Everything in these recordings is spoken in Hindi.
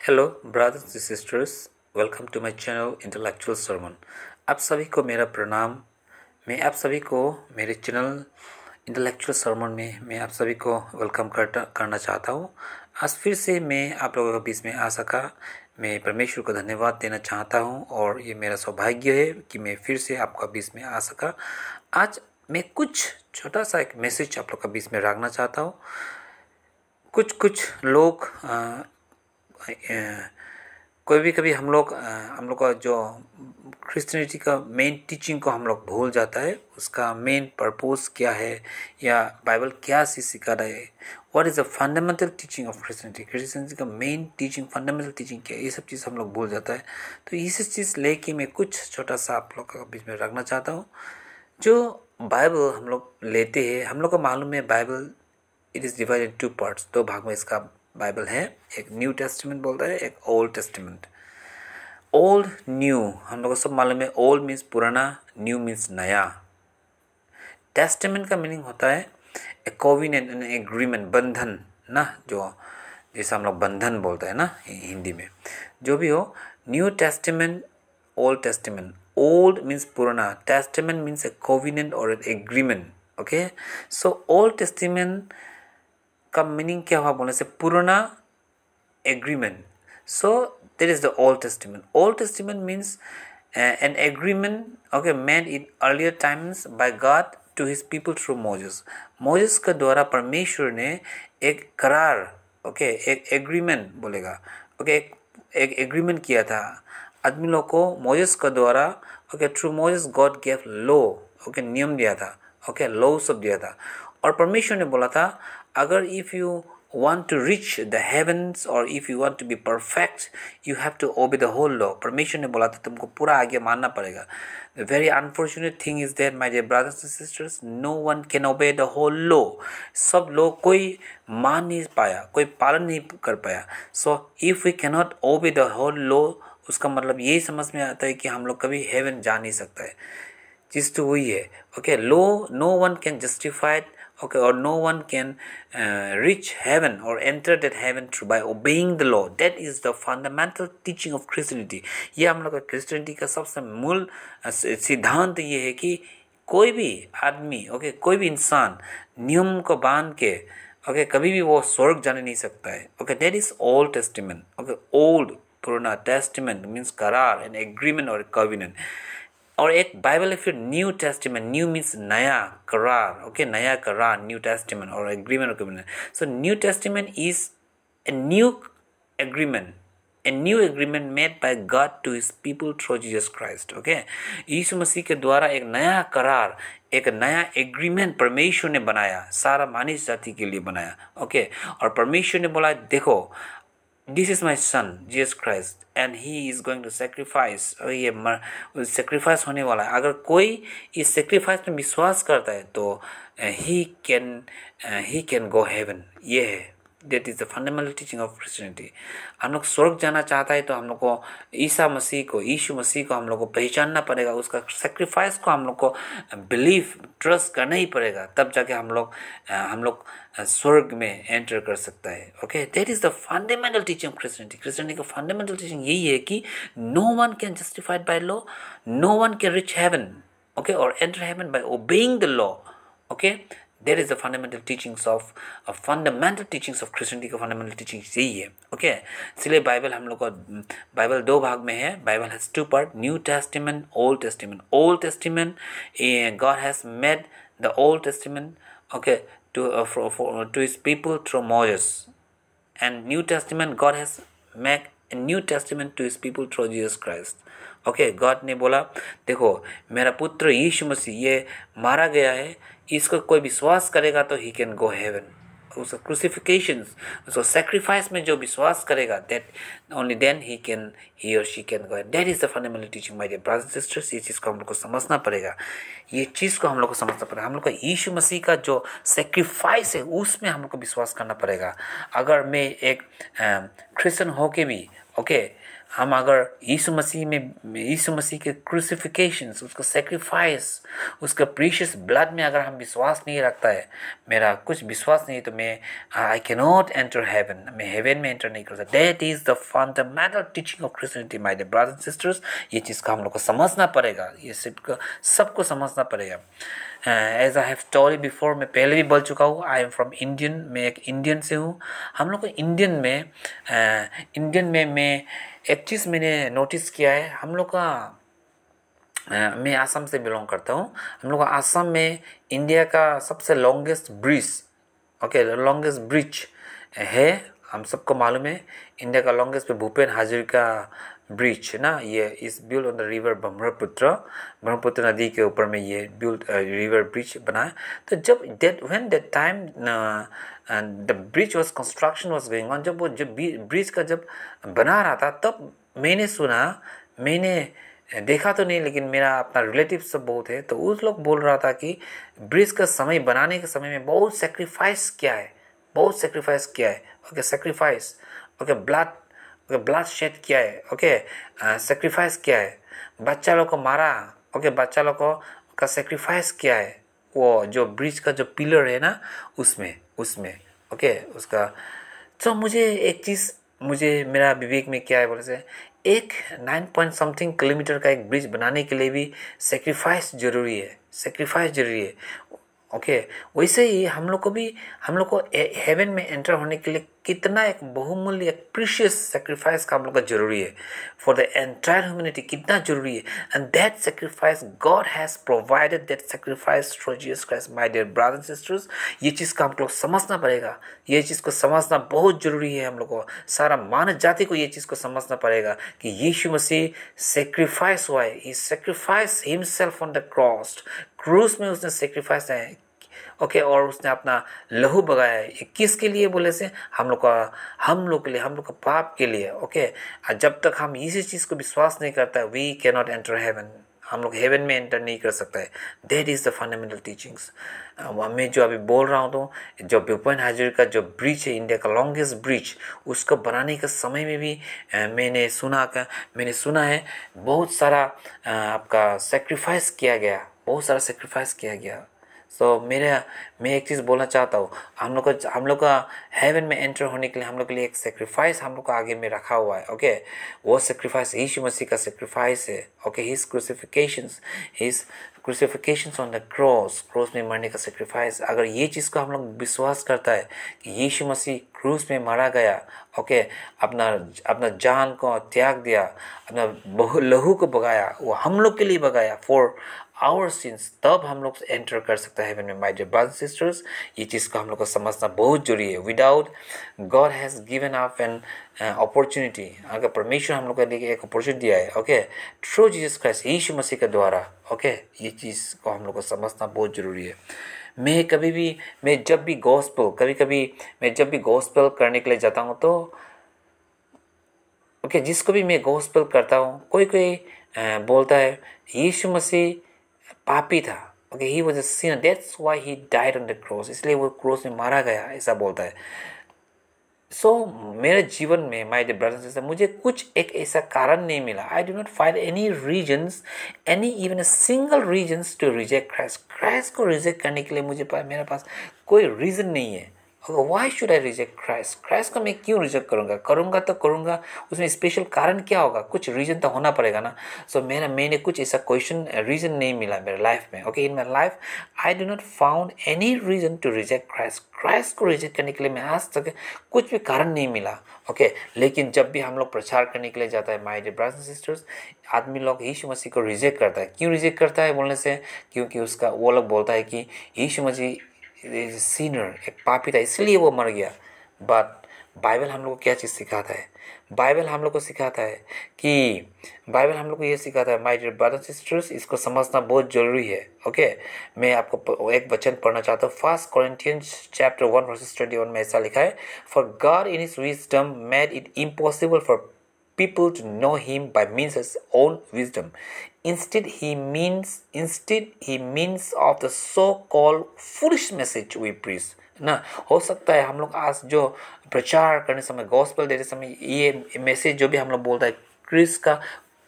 Hello brothers and sisters welcome to my channel intellectual sermon आप सभी को मेरा प्रणाम। मैं आप सभी को मेरे चैनल इंटेलेक्चुअल सरमन में मैं आप सभी को वेलकम करना चाहता हूँ। आज फिर से मैं आप लोगों के बीच में आ सका। मैं परमेश्वर को धन्यवाद देना चाहता हूँ और ये मेरा सौभाग्य है कि मैं फिर से आपका बीच में आ सका। आज मैं कुछ छोटा सा एक मैसेज आप लोग का बीच में रखना चाहता हूँ। कुछ कुछ लोग कोई भी कभी हम लोग हम लोग का जो क्रिश्चियनिटी का मेन टीचिंग को हम लोग भूल जाता है, उसका मेन पर्पस क्या है, या बाइबल क्या सी सिखा रहा है what is the fundamental teaching of Christianity Christianity का मेन टीचिंग फंडामेंटल टीचिंग क्या है, ये सब चीज़ हम लोग भूल जाता है। तो इस चीज़ लेके मैं कुछ छोटा सा आप लोग का बीच में रखना चाहता हूँ। जो बाइबल हम लोग लेते हैं, हम लोग को मालूम है Bible it is divided two parts दो भाग में इसका बाइबल है, एक न्यू टेस्टमेंट बोलता है, एक ओल्ड टेस्टमेंट। ओल्ड, न्यू, हम लोग को सब मालूम है, ओल्ड मीन्स पुराना, न्यू मीन्स नया। टेस्टमेंट का मीनिंग होता है ए कोविनेंट एन एग्रीमेंट बंधन, ना, जो, जैसे हम लोग बंधन बोलते हैं ना हिंदी में। जो भी हो, New Testament, Old Testament. Old means पुराना, टेस्टमेंट मीन्स ए कोविनेंट और agreement okay so Old Testament का मीनिंग क्या हुआ बोलने से? पुराना agreement so there is the Old Testament Old Testament means an agreement okay made in earlier times by God to his people through Moses Moses के द्वारा परमेश्वर ने एक करार ओके okay, एक एग्रीमेंट बोलेगा ओके okay, एक एग्रीमेंट किया था। आदमी लोग को मोजेस के द्वारा okay through Moses God gave law okay नियम दिया था ओके लो सब दिया था। और परमेश्वर ने बोला था अगर if you want to reach the heavens और if you want to be perfect you have to obey the whole law परमेश्वर ने बोला था, तुमको पूरा आगे मानना पड़ेगा। The very unfortunate thing is that my dear brothers and sisters no one can obey the whole law सब लोग कोई मान नहीं पाया, कोई पालन नहीं कर पाया। So if you cannot obey the whole law उसका मतलब यही समझ में आता है कि हम लोग कभी हेवन जा नहीं सकता। है चीज़ तो वही है। Okay law no one can justified okay or no one can uh, reach heaven or enter that heaven through by obeying the law. That is the fundamental teaching of christianity. ये हम लोग का क्रिश्चियनिटी का सबसे मूल सिद्धांत ये है कि कोई भी आदमी ओके कोई भी इंसान नियम को बाँध के ओके कभी भी वो स्वर्ग जाने नहीं सकता है। Okay that is Old Testament okay old पुराना टेस्टिमेंट मीन्स करार एन एग्रीमेंट और कविनेंट और एक बाइबल है, फिर न्यू टेस्टिमेंट न्यू मीन्स नया, करार ओके okay? नया करार न्यू टेस्टिमेंट और agreement agreement so New Testament is a new agreement a new agreement made by God to his people through Jesus Christ okay Yeshu Masih के द्वारा एक नया करार, एक नया एग्रीमेंट परमेश्वर ने बनाया, सारा मानिस जाति के लिए बनाया ओके okay? और परमेश्वर ने बोला, देखो this is my son Jesus Christ and he is going to sacrifice और ये सेक्रीफाइस होने वाला है। अगर कोई इस सेक्रीफाइस में विश्वास करता है तो he can he can go heaven ये है। That is the fundamental teaching of Christianity हम लोग स्वर्ग जाना चाहता है तो हम लोग को ईसा मसीह को, यीशु मसीह को हम लोग को पहचानना पड़ेगा, उसका सेक्रीफाइस को हम लोग को बिलीव ट्रस्ट करना ही पड़ेगा, तब जाके हम लोग हम लोग स्वर्ग में एंटर कर सकता है okay that is the fundamental teaching of Christianity Christianity का फंडामेंटल टीचिंग यही है कि no one can justified by law no one can reach heaven okay और enter heaven by obeying the law okay there is the fundamental teachings of fundamental teachings of Christianity का फंडामेंटल टीचिंग यही है ओके इसलिए बाइबल हम लोग का बाइबल दो भाग में है। Bible has two part New Testament Old Testament Old Testament God has made the Old Testament okay to uh, for, for, to his people through Moses. And New Testament God has made a New Testament to his people through Jesus Christ. Okay okay, God ने बोला देखो मेरा पुत्र यीशु मसीह ये मारा गया है इसको कोई विश्वास करेगा तो ही कैन गो हेवन उसका क्रूसिफिकेशन उसको सेक्रीफाइस में जो विश्वास करेगा that only then he can he और she can go that is the fundamental teaching my dear brothers sisters ये चीज़ को हम लोग को समझना पड़ेगा। ये चीज़ को हम लोग को समझना पड़ेगा। हम लोग का यीशु मसीह का जो सेक्रीफाइस है, उसमें हम लोग को विश्वास करना पड़ेगा। अगर मैं एक क्रिश्चियन होके भी ओके हम अगर यीशु मसीह में यीशु मसीह के क्रूसिफिकेशन उसका सेक्रीफाइस उसका प्रीशियस ब्लड में अगर हम विश्वास नहीं रखता है मेरा कुछ विश्वास नहीं तो मैं I can not enter heaven मैं हेवन में एंटर नहीं कर सकता. That is the fundamental teaching of Christianity my dear brothers and sisters ये चीज़ का हम लोग को समझना पड़ेगा. ये सबको सबको समझना पड़ेगा. As I have story before मैं पहले भी बोल चुका हूँ आई एम फ्रॉम इंडियन मैं एक इंडियन से हूँ. हम लोग को इंडियन में इंडियन uh, में मैं एक चीज़ मैंने नोटिस किया है। हम लोग का uh, मैं आसाम से बिलोंग करता हूँ। हम लोग आसाम में इंडिया का सबसे longest bridge okay longest bridge है। हम सबको मालूम है इंडिया का लॉन्गेस्ट पे भूपेन हाजरिका ब्रिज है ना? ये इस built on the river Brahmaputra Brahmaputra नदी के ऊपर में ये बिल्ड रिवर ब्रिज बना है। तो जब that when that time the bridge was construction was going on जब वो, जब ब्रिज का जब बना रहा था, तब मैंने सुना, मैंने देखा तो नहीं, लेकिन मेरा अपना रिलेटिव सब बहुत है तो उस लोग बोल रहा था कि ब्रिज का समय, बनाने के समय में बहुत सेक्रीफाइस किया है, बहुत सेक्रीफाइस किया है। Okay sacrifice okay blood okay blood shed किया है ओके सेक्रीफाइस किया है। बच्चा लोग को मारा ओके बच्चा लोग को, का सेक्रीफाइस किया है, वो जो ब्रिज का जो पिलर है ना, उसमें। उसमें, ओके? उसका तो मुझे एक चीज़, मुझे मेरा विवेक में क्या है, बोले से, एक नाइन पॉइंट समथिंग किलोमीटर का एक ब्रिज बनाने के लिए भी सेक्रीफाइस ज़रूरी है सेक्रीफाइस ज़रूरी है। ओके, वैसे ही हम लोग को भी, हम लोग को हेवन में एंटर होने के लिए कितना एक बहुमूल्य, एक प्रीशियस सेक्रीफाइस का हम लोग का ज़रूरी है। फॉर द एंटायर ह्यूमनिटी कितना ज़रूरी है। And that sacrifice God has provided that sacrifice through Jesus Christ my dear brothers sisters ये चीज़ का हम लोग समझना पड़ेगा। ये चीज़ को समझना बहुत ज़रूरी है हम लोग को। सारा मानव जाति को ये चीज़ को समझना पड़ेगा कि यीशु मसीह सेक्रीफाइस हुआ है। He sacrifice himself on the cross cruise में उसने सेक्रीफाइस है। ओके और उसने अपना लहू बगाया है। ये किसके लिए बोले से? हम लोग का, हम लोग के लिए, हम लोग का पाप के लिए। Okay okay? जब तक हम इसी चीज़ को विश्वास नहीं करता we can not enter heaven हम लोग हेवन में एंटर नहीं कर सकता। है that is the fundamental teachings मैं जो अभी बोल रहा हूँ तो जो ब्यूपॉइंट हाजिर का जो ब्रिज है इंडिया का लॉन्गेस्ट ब्रिज उसको बनाने के समय में भी मैंने सुना का, मैंने सुना है, बहुत सारा आपका सेक्रीफाइस किया गया। बहुत सारा सेक्रीफाइस किया गया सो so, मेरे मैं एक चीज़ बोलना चाहता हूँ हम लोग का हम लोग का हेवन में एंटर होने के लिए हम लोग के लिए एक सेक्रीफाइस हम लोग का आगे में रखा हुआ है ओके okay? वो सेक्रीफाइस यीशु मसीह का सेक्रीफाइस है okay his crucifixions his crucifixions on the cross cross में मरने का सेक्रीफाइस अगर ये चीज़ को हम लोग विश्वास करता है कि यीशु मसीह क्रूस में मारा गया ओके? अपना अपना जान को त्याग दिया अपना बहु लहू को बगाया वो हम लोग के लिए बगाया फॉर आवर सिंस तब हम लोग एंटर कर सकते हैं में माई डियर ब्रदर्स सिस्टर्स ये चीज़ को हम लोग को समझना बहुत ज़रूरी है। Without God has given up an opportunity अगर परमेश्वर हम लोग के लिए एक अपॉर्चुनिटी दिया है okay through Jesus Christ Yeshu Masih के द्वारा ओके ये चीज़ को हम लोग को समझना बहुत ज़रूरी है। मैं कभी भी मैं जब भी गॉस्पल कभी कभी मैं जब भी गॉस्पल करने के लिए जाता हूँ तो ओके जिसको भी मैं गॉस्पल करता हूँ कोई कोई uh, बोलता है यीशु मसीह पापी था। Okay he was a sin that's why he died on the cross इसलिए वो क्रॉस में मारा गया ऐसा बोलता है। सो so, मेरे जीवन में माई डे ब्रदर्स सिस्टर मुझे कुछ एक ऐसा कारण नहीं मिला। I do not find any reasons any even a single reasons to reject Christ Christ को रिजेक्ट करने के लिए मुझे मेरे पास कोई रीज़न नहीं है। Why should I reject Christ Christ का मैं क्यों रिजेक्ट करूँगा? करूँगा तो करूँगा उसमें स्पेशल कारण क्या होगा? कुछ रीज़न तो होना पड़ेगा ना। सो so, मेरा मैंने कुछ ऐसा क्वेश्चन रीज़न नहीं मिला मेरे लाइफ में okay in my life I do not found any reason to reject Christ Christ को रिजेक्ट करने के लिए मैं आज तक कुछ भी कारण नहीं मिला ओके okay? लेकिन जब भी हम लोग प्रचार करने के लिए जाता है my dear brothers and sisters आदमी लोग यीशु मसीह को रिजेक्ट करता है। क्यों रिजेक्ट करता है बोलने से? क्योंकि उसका वो लोग बोलता है कि यीशु मसीह सीनर एक पापी था, इसलिए वो मर गया। बट बाइबल हम लोग को क्या चीज़ सिखाता है? बाइबल हम लोग को सिखाता है कि बाइबल हम लोग को ये सिखाता है माय डियर ब्रदर सिस्टर्स इसको समझना बहुत ज़रूरी है ओके मैं आपको एक वचन पढ़ना चाहता हूँ। First Corinthians chapter one verses twenty one में ऐसा लिखा है for God in is wisdom made it impossible for people to know him by means of own wisdom. Instead, he means instead he means of the so-called foolish message we preach. ना हो सकता है हम लोग आज जो प्रचार करने समय गॉस्पल देते समय ये मैसेज जो भी हम लोग बोलता है क्रिस का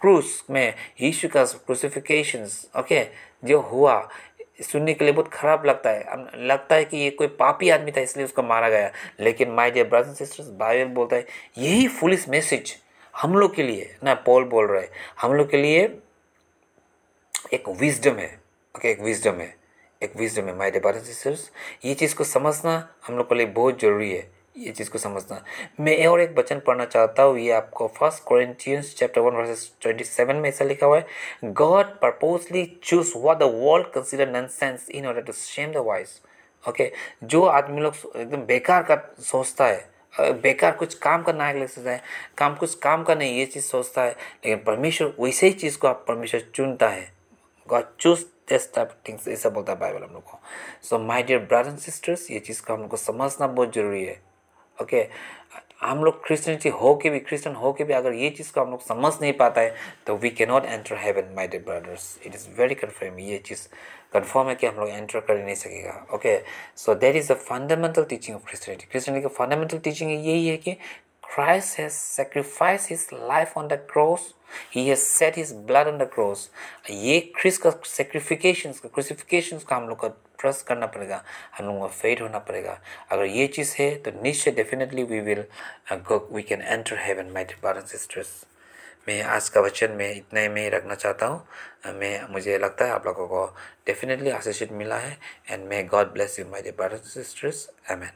क्रूस में यीशु का क्रूसिफिकेशन ओके जो हुआ सुनने के लिए बहुत खराब लगता है। लगता है कि ये कोई पापी आदमी था इसलिए उसको मारा गया। लेकिन my dear brothers and sisters Bible बोलता है यही फुलिस मैसेज हम लोग के लिए ना पॉल बोल रहे है हम लोग के लिए एक विजडम है ओके एक विजडम है, एक विजडम है माय डियर सिस्टर्स ये चीज़ को समझना हम लोग के लिए बहुत ज़रूरी है, ये चीज़ को समझना। मैं और एक वचन पढ़ना चाहता हूँ, ये आपको First Corinthians chapter one verses twenty seven में ऐसा लिखा हुआ है God purposely choose what the world consider nonsense in order to shame the wise okay जो आदमी लोग एकदम बेकार का सोचता है बेकार कुछ काम करना है सोचता है, काम कुछ काम का नहीं, ये चीज़ सोचता है, लेकिन परमेश्वर वैसे ही चीज़ को आप परमेश्वर चुनता है। God choose this type things ऐसा बोलता है बाइबल हम लोग को। So my dear brother and sisters ये चीज़ को हम लोग को समझना बहुत ज़रूरी है। Okay okay? हम लोग क्रिश्चियनिटी हो के भी क्रिश्चियन हो के भी अगर ये चीज़ को हम लोग समझ नहीं पाता है तो we can not enter heaven my dear brothers it is very confirm ये चीज़ कन्फर्म है कि हम लोग एंटर कर नहीं सकेगा। Okay so that is the fundamental teaching of Christianity Christianity का फंडामेंटल टीचिंग यही है कि Christ has sacrificed his life on the cross. He has set his blood on the cross. ये क्रिस का सेक्रिफिकेशन का क्रूसिफिकेशन का हम लोग का ट्रस्ट करना पड़ेगा। हम लोगों को फेड होना पड़ेगा। अगर ये चीज़ है तो निश्चय definitely we will we can enter heaven my brother sisters मैं आज का वचन में इतना ही मैं रखना चाहता हूँ। मैं, मुझे लगता है आप लोगों को डेफिनेटली आशीषित मिला है। And may God bless you my brother sisters amen